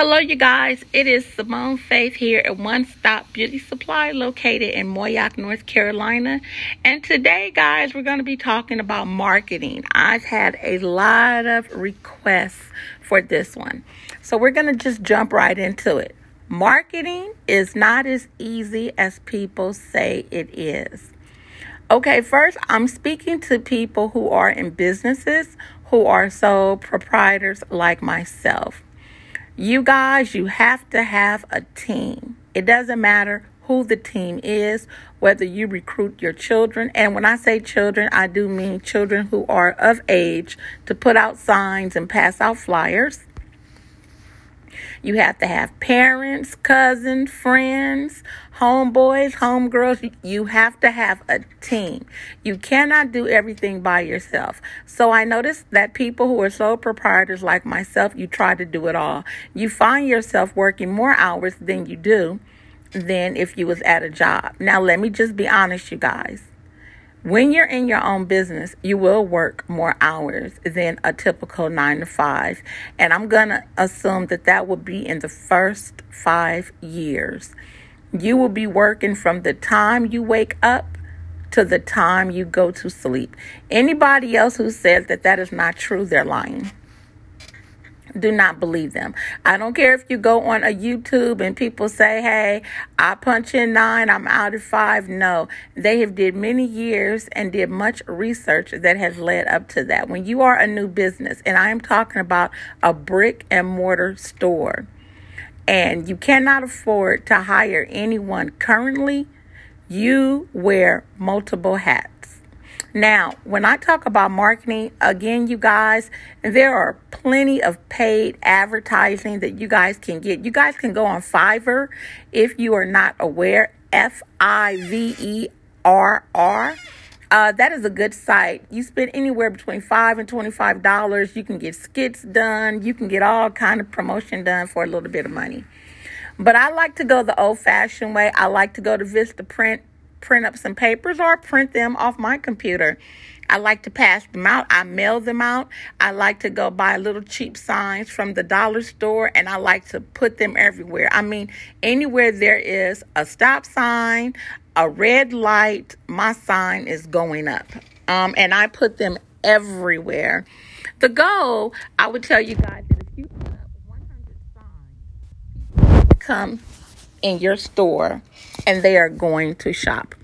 Hello, you guys. It is Simone Faith here at One Stop Beauty Supply located in Moyock, North Carolina. And today, guys, we're going to be talking about marketing. I've had a lot of requests for this one. So we're going to just jump right into it. Marketing is not as easy as people say it is. Okay, first, I'm speaking to people who are in businesses who are sole proprietors like myself. You guys, you have to have a team. It doesn't matter who the team is, whether you recruit your children. And when I say children, I do mean children who are of age to put out signs and pass out flyers. You have to have parents, cousins, friends, homeboys, homegirls. You have to have a team. You cannot do everything by yourself. So I noticed that people who are sole proprietors like myself, you try to do it all. You find yourself working more hours than you do than if you was at a job. Now let me just be honest, you guys. When you're in your own business, you will work more hours than a typical nine to five. And I'm going to assume that that will be in the first five years. You will be working from the time you wake up to the time you go to sleep. Anybody else who says that that is not true, they're lying do not believe them. I don't care if you go on a YouTube and people say, "Hey, I punch in 9, I'm out at 5." No, they have did many years and did much research that has led up to that. When you are a new business, and I am talking about a brick and mortar store, and you cannot afford to hire anyone currently, you wear multiple hats. Now, when I talk about marketing, again, you guys, there are plenty of paid advertising that you guys can get. You guys can go on Fiverr if you are not aware. F I V E R R. Uh, that is a good site. You spend anywhere between five and twenty-five dollars. You can get skits done. You can get all kind of promotion done for a little bit of money. But I like to go the old-fashioned way. I like to go to Vistaprint print up some papers or print them off my computer. I like to pass them out. I mail them out. I like to go buy little cheap signs from the dollar store and I like to put them everywhere. I mean, anywhere there is a stop sign, a red light, my sign is going up. Um, and I put them everywhere. The goal, I would tell you guys that if you put up 100 signs, people come in your store and they are going to shop.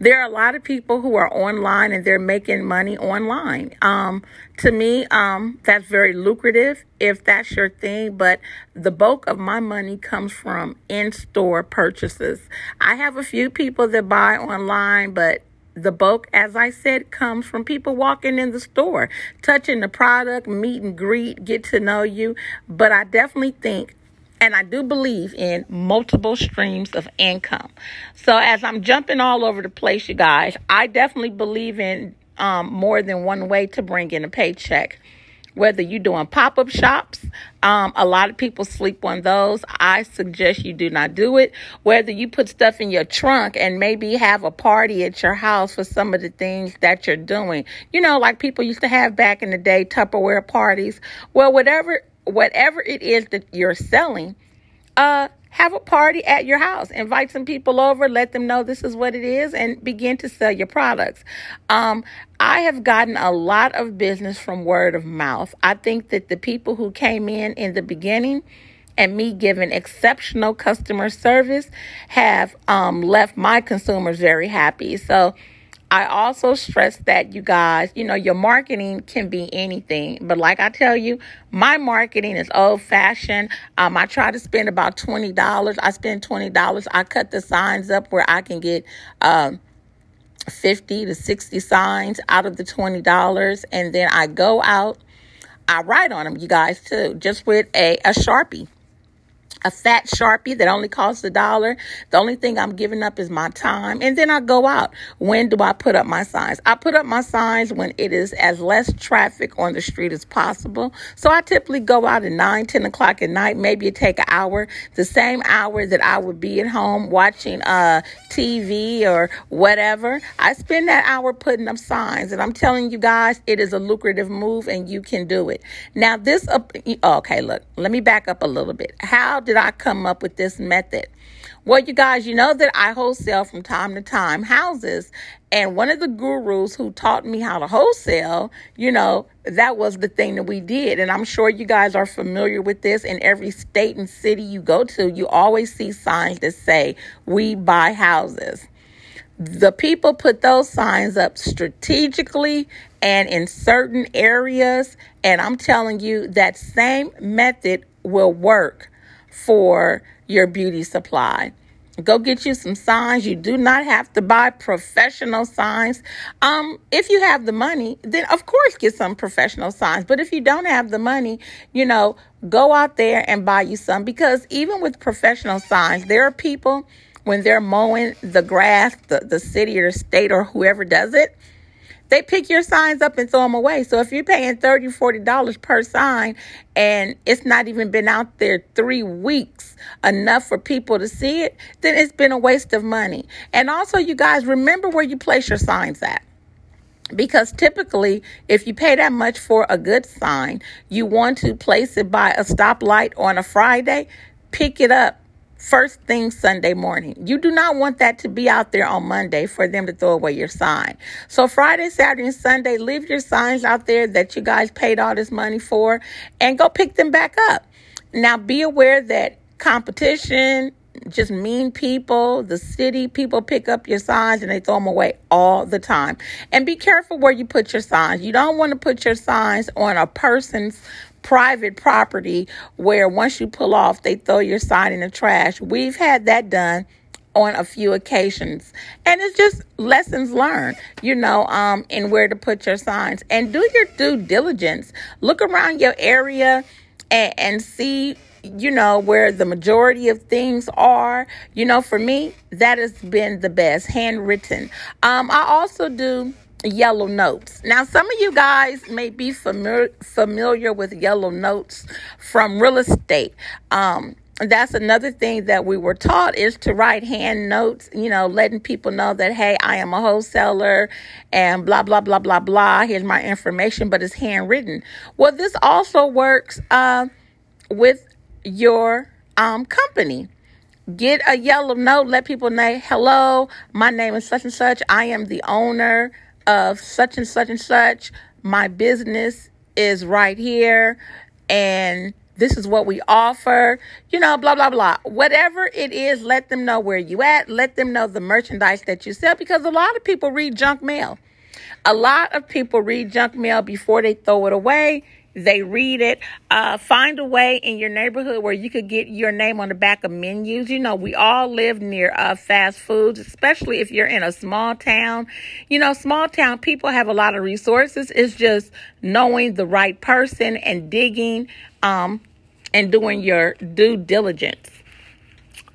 There are a lot of people who are online and they're making money online. Um, to me, um, that's very lucrative if that's your thing, but the bulk of my money comes from in store purchases. I have a few people that buy online, but the bulk, as I said, comes from people walking in the store, touching the product, meet and greet, get to know you. But I definitely think and I do believe in multiple streams of income. So as I'm jumping all over the place, you guys, I definitely believe in um, more than one way to bring in a paycheck. Whether you're doing pop up shops, um, a lot of people sleep on those. I suggest you do not do it. Whether you put stuff in your trunk and maybe have a party at your house for some of the things that you're doing, you know, like people used to have back in the day, Tupperware parties. Well, whatever whatever it is that you're selling, uh, have a party at your house. Invite some people over, let them know this is what it is, and begin to sell your products. Um, I have gotten a lot of business from word of mouth. I think that the people who came in in the beginning and me giving exceptional customer service have um, left my consumers very happy. So, I also stress that you guys, you know, your marketing can be anything. But like I tell you, my marketing is old fashioned. Um, I try to spend about $20. I spend $20. I cut the signs up where I can get, um, 50 to 60 signs out of the $20. And then I go out, I write on them, you guys, too, just with a, a Sharpie. A fat sharpie that only costs a dollar. The only thing I'm giving up is my time. And then I go out. When do I put up my signs? I put up my signs when it is as less traffic on the street as possible. So I typically go out at 9, 10 o'clock at night. Maybe it take an hour, the same hour that I would be at home watching uh, TV or whatever. I spend that hour putting up signs. And I'm telling you guys, it is a lucrative move and you can do it. Now, this, uh, okay, look, let me back up a little bit. How did I come up with this method? Well, you guys, you know that I wholesale from time to time houses. And one of the gurus who taught me how to wholesale, you know, that was the thing that we did. And I'm sure you guys are familiar with this. In every state and city you go to, you always see signs that say, We buy houses. The people put those signs up strategically and in certain areas. And I'm telling you, that same method will work for your beauty supply. Go get you some signs. You do not have to buy professional signs. Um, if you have the money, then of course get some professional signs. But if you don't have the money, you know, go out there and buy you some because even with professional signs, there are people when they're mowing the grass, the, the city or state or whoever does it, they pick your signs up and throw them away. So if you're paying $30, $40 per sign and it's not even been out there three weeks enough for people to see it, then it's been a waste of money. And also, you guys, remember where you place your signs at because typically if you pay that much for a good sign you want to place it by a stoplight on a friday pick it up first thing Sunday morning. You do not want that to be out there on Monday for them to throw away your sign. So Friday, Saturday, and Sunday, leave your signs out there that you guys paid all this money for and go pick them back up. Now be aware that competition, just mean people, the city people pick up your signs and they throw them away all the time. And be careful where you put your signs. You don't want to put your signs on a person's private property where once you pull off, they throw your sign in the trash. We've had that done on a few occasions. And it's just lessons learned, you know, um, and where to put your signs. And do your due diligence. Look around your area and, and see you know, where the majority of things are. You know, for me, that has been the best, handwritten. Um, I also do yellow notes. Now, some of you guys may be familiar familiar with yellow notes from real estate. Um, that's another thing that we were taught is to write hand notes, you know, letting people know that, hey, I am a wholesaler and blah, blah, blah, blah, blah. Here's my information, but it's handwritten. Well, this also works uh, with your um, company. Get a yellow note, let people know, hello, my name is such and such. I am the owner of such and such and such. My business is right here, and this is what we offer. You know, blah blah blah. Whatever it is, let them know where you at. Let them know the merchandise that you sell because a lot of people read junk mail. A lot of people read junk mail before they throw it away they read it. Uh, find a way in your neighborhood where you could get your name on the back of menus. You know, we all live near uh, fast foods, especially if you're in a small town. You know, small town people have a lot of resources. It's just knowing the right person and digging um, and doing your due diligence.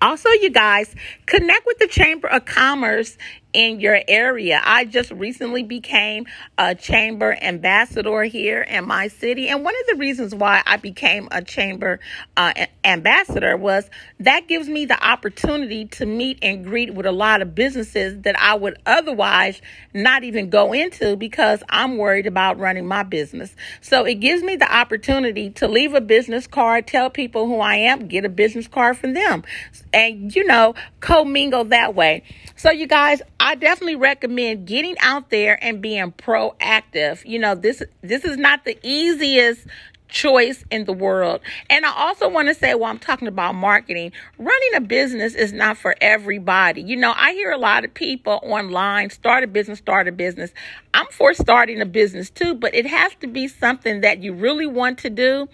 Also, you guys, connect with the Chamber of Commerce in your area. I just recently became a chamber ambassador here in my city. And one of the reasons why I became a chamber uh, ambassador was that gives me the opportunity to meet and greet with a lot of businesses that I would otherwise not even go into because I'm worried about running my business. So it gives me the opportunity to leave a business card, tell people who I am, get a business card from them, and, you know, commingle that way. So, you guys, I definitely recommend getting out there and being proactive. You know, this this is not the easiest choice in the world. And I also want to say while I'm talking about marketing, running a business is not for everybody. You know, I hear a lot of people online start a business, start a business. I'm for starting a business too, but it has to be something that you really want to do.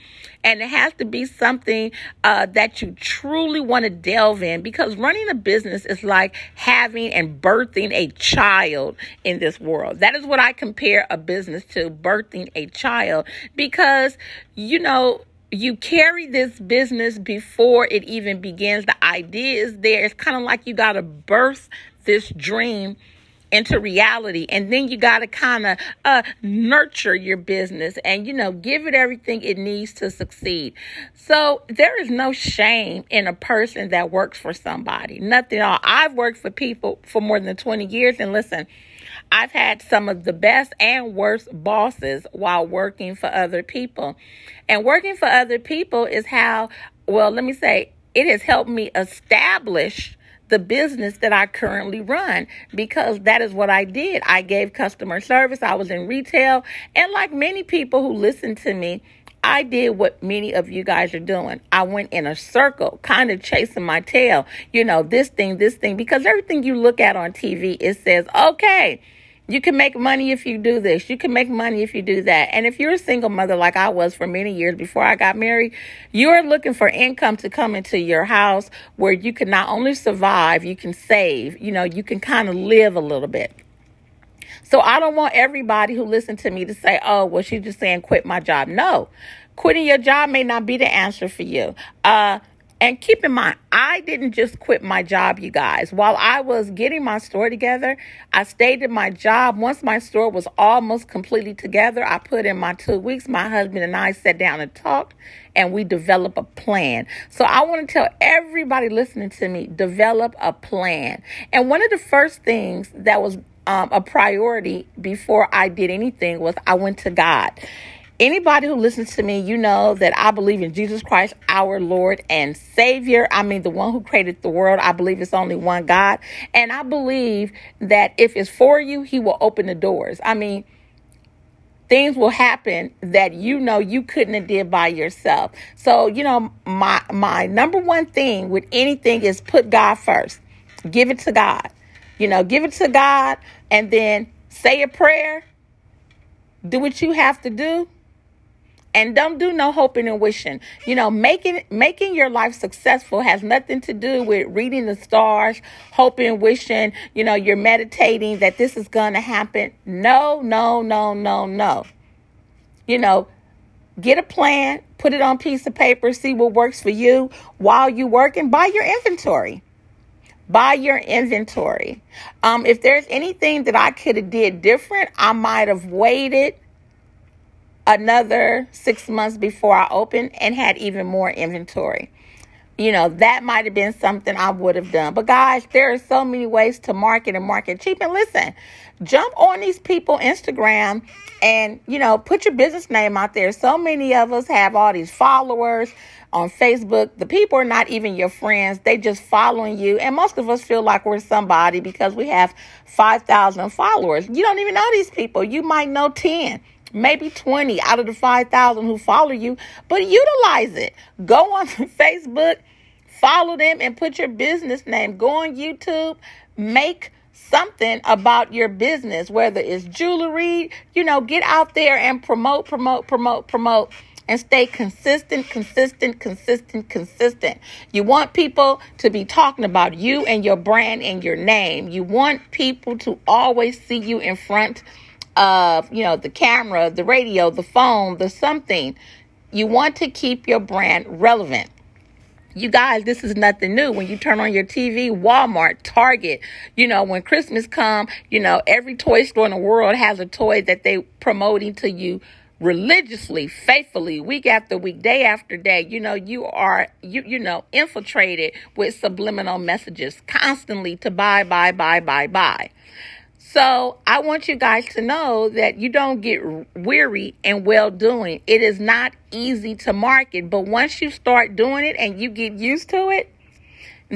And it has to be something uh, that you truly want to delve in because running a business is like having and birthing a child in this world. That is what I compare a business to birthing a child because, you know, you carry this business before it even begins. The idea is there. It's kind of like you got to birth this dream into reality. And then you got to kind of uh, nurture your business and you know give it everything it needs to succeed. So there is no shame in a person that works for somebody. Nothing at all. I've worked for people for more than 20 years and listen I've had some of the best and worst bosses while working for other people. And working for other people is how, well, let me say, it has helped me establish the business that I currently run because that is what I did. I gave customer service, I was in retail, and like many people who listen to me, I did what many of you guys are doing. I went in a circle, kind of chasing my tail. You know, this thing, this thing, because everything you look at on TV, it says, okay, you can make money if you do this. You can make money if you do that. And if you're a single mother like I was for many years before I got married, you're looking for income to come into your house where you can not only survive, you can save, you know, you can kind of live a little bit. So I don't want everybody who listens to me to say, oh, well, she's just saying quit my job. No, quitting your job may not be the answer for you. Uh, and keep in mind, I didn't just quit my job, you guys. While I was getting my store together, I stayed in my job. Once my store was almost completely together, I put in my two weeks. My husband and I sat down and talked, and we developed a plan. So I want to tell everybody listening to me develop a plan. And one of the first things that was um, a priority before I did anything was I went to God. Anybody who listens to me, you know that I believe in Jesus Christ, our Lord and Savior. I mean, the one who created the world. I believe it's only one God. And I believe that if it's for you, He will open the doors. I mean, things will happen that you know you couldn't have did by yourself. So, you know, my my number one thing with anything is put God first. Give it to God. You know, give it to God and then say a prayer. Do what you have to do and don't do no hoping and wishing. You know, making making your life successful has nothing to do with reading the stars, hoping, wishing, you know, you're meditating that this is going to happen. No, no, no, no, no. You know, get a plan, put it on piece of paper, see what works for you while you work and buy your inventory buy your inventory. Um, if there's anything that I could have did different, I might have waited another six months before I opened and had even more inventory. You know, that might have been something I would have done. But guys, there are so many ways to market and market cheap. And listen, jump on these people Instagram and, you know, put your business name out there. So many of us have all these followers on Facebook. The people are not even your friends. They just following you. And most of us feel like we're somebody because we have 5,000 followers. You don't even know these people. You might know 10 maybe 20 out of the 5,000 who follow you, but utilize it. Go on Facebook, follow them, and put your business name. Go on YouTube, make something about your business, whether it's jewelry, you know, get out there and promote, promote, promote, promote. And stay consistent, consistent, consistent, consistent. You want people to be talking about you and your brand and your name. You want people to always see you in front of, you know, the camera, the radio, the phone, the something. You want to keep your brand relevant. You guys, this is nothing new. When you turn on your TV, Walmart, Target, you know, when Christmas come, you know, every toy store in the world has a toy that they promoting to you religiously, faithfully, week after week, day after day. You know, you are you you know, infiltrated with subliminal messages constantly to buy, buy, buy, buy, buy. So I want you guys to know that you don't get weary and well doing. It is not easy to market, but once you start doing it and you get used to it,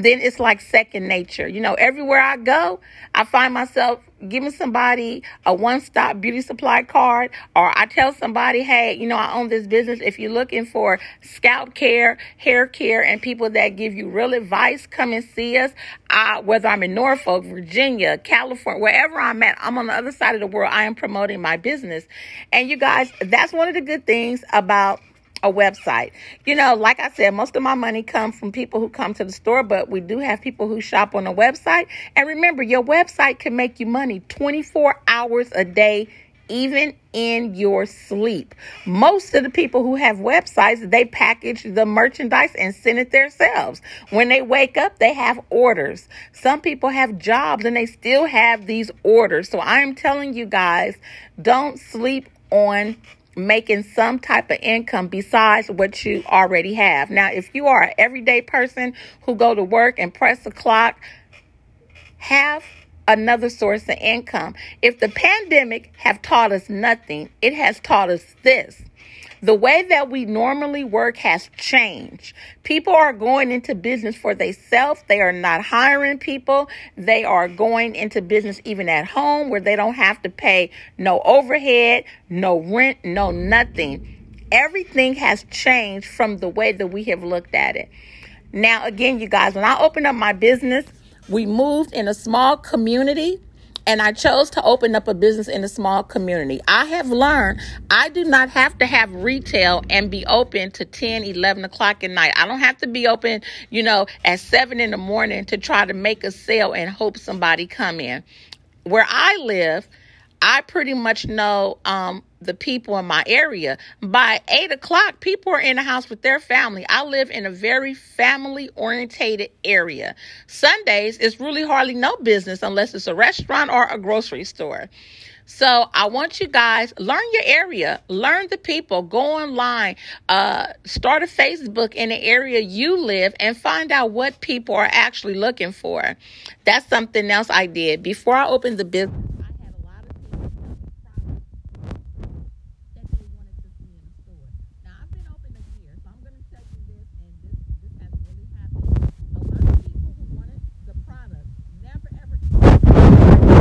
then it's like second nature. You know, everywhere I go, I find myself giving somebody a one stop beauty supply card, or I tell somebody, hey, you know, I own this business. If you're looking for scalp care, hair care, and people that give you real advice, come and see us. Uh, whether I'm in Norfolk, Virginia, California, wherever I'm at, I'm on the other side of the world. I am promoting my business. And you guys, that's one of the good things about a website. You know, like I said, most of my money comes from people who come to the store, but we do have people who shop on the website. And remember, your website can make you money 24 hours a day even in your sleep. Most of the people who have websites, they package the merchandise and send it themselves. When they wake up, they have orders. Some people have jobs and they still have these orders. So I am telling you guys, don't sleep on making some type of income besides what you already have. Now, if you are an everyday person who go to work and press the clock, have another source of income. If the pandemic have taught us nothing, it has taught us this. The way that we normally work has changed. People are going into business for themselves. They are not hiring people. They are going into business even at home where they don't have to pay no overhead, no rent, no nothing. Everything has changed from the way that we have looked at it. Now, again, you guys, when I opened up my business, we moved in a small community and I chose to open up a business in a small community. I have learned I do not have to have retail and be open to 10, 11 o'clock at night. I don't have to be open, you know, at 7 in the morning to try to make a sale and hope somebody come in. Where I live, I pretty much know um, the people in my area. By eight o'clock, people are in the house with their family. I live in a very family orientated area. Sundays, it's really hardly no business unless it's a restaurant or a grocery store. So I want you guys learn your area, learn the people, go online, uh, start a Facebook in the area you live, and find out what people are actually looking for. That's something else I did before I opened the business.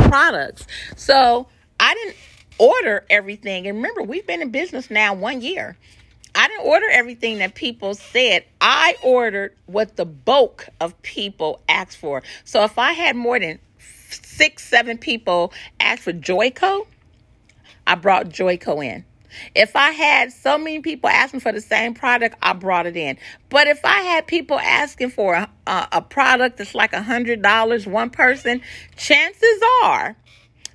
Products. So I didn't order everything. And remember, we've been in business now one year. I didn't order everything that people said. I ordered what the bulk of people asked for. So if I had more than six, seven people ask for Joico, I brought Joico in. If I had so many people asking for the same product, I brought it in. But if I had people asking for a, a, a product that's like a hundred dollars, one person, chances are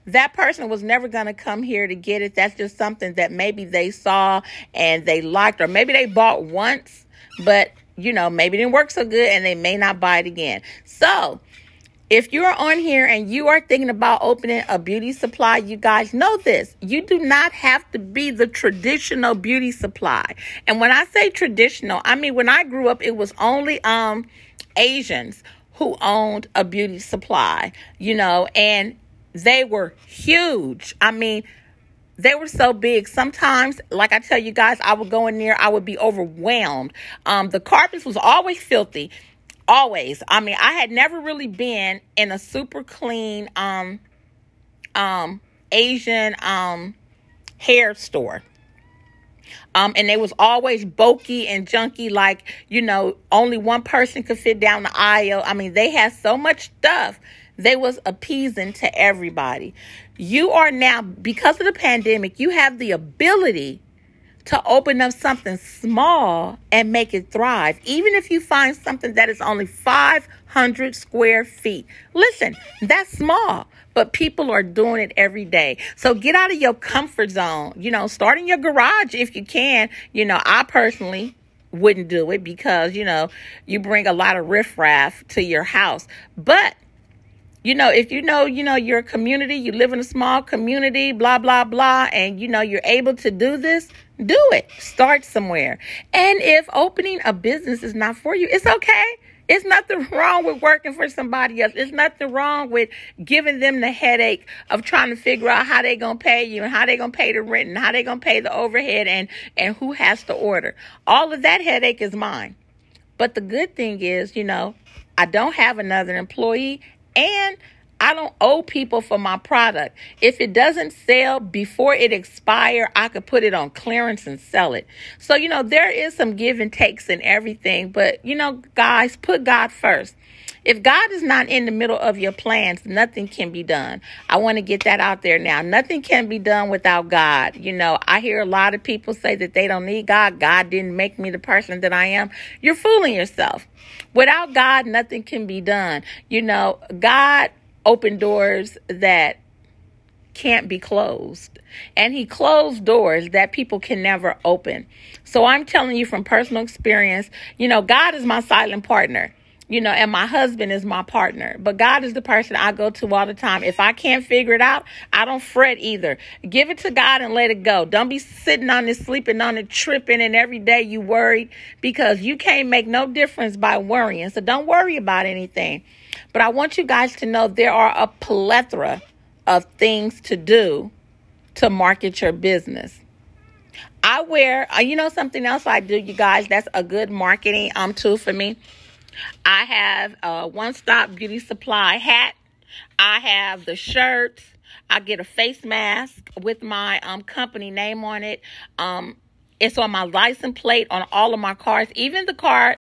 that person was never going to come here to get it. That's just something that maybe they saw and they liked, or maybe they bought once, but you know, maybe it didn't work so good and they may not buy it again. So if you're on here and you are thinking about opening a beauty supply, you guys know this. You do not have to be the traditional beauty supply. And when I say traditional, I mean when I grew up it was only um Asians who owned a beauty supply, you know, and they were huge. I mean, they were so big. Sometimes, like I tell you guys, I would go in there, I would be overwhelmed. Um, the carpets was always filthy always i mean i had never really been in a super clean um um asian um hair store um, and they was always bulky and junky, like, you know, only one person could fit down the aisle. I mean, they had so much stuff. They was appeasing to everybody. You are now, because of the pandemic, you have the ability to open up something small and make it thrive, even if you find something that is only 500 square feet. Listen, that's small, but people are doing it every day. So get out of your comfort zone. You know, start in your garage if you can. You know, I personally wouldn't do it because, you know, you bring a lot of riffraff to your house. But you know, if you know, you know, your community, you live in a small community, blah, blah, blah, and you know, you're able to do this, do it. Start somewhere. And if opening a business is not for you, it's okay. It's nothing wrong with working for somebody else. It's nothing wrong with giving them the headache of trying to figure out how they're gonna pay you and how they're gonna pay the rent and how they're gonna pay the overhead and and who has to order. All of that headache is mine. But the good thing is, you know, I don't have another employee and I don't owe people for my product. If it doesn't sell before it expire, I could put it on clearance and sell it. So, you know, there is some give and takes and everything, but you know, guys, put God first. If God is not in the middle of your plans, nothing can be done. I want to get that out there now. Nothing can be done without God. You know, I hear a lot of people say that they don't need God. God didn't make me the person that I am. You're fooling yourself. Without God, nothing can be done. You know, God open doors that can't be closed. And he closed doors that people can never open. So I'm telling you from personal experience, you know, God is my silent partner you know, and my husband is my partner. But God is the person I go to all the time. If I can't figure it out, I don't fret either. Give it to God and let it go. Don't be sitting on it, sleeping on it, tripping, and every day you worried because you can't make no difference by worrying. So don't worry about anything. But I want you guys to know there are a plethora of things to do to market your business. I wear, uh, you know, something else I do, you guys, that's a good marketing um tool for me. I have a one stop beauty supply hat. I have the shirts. I get a face mask with my um, company name on it. Um, it's on my license plate on all of my cars, even the car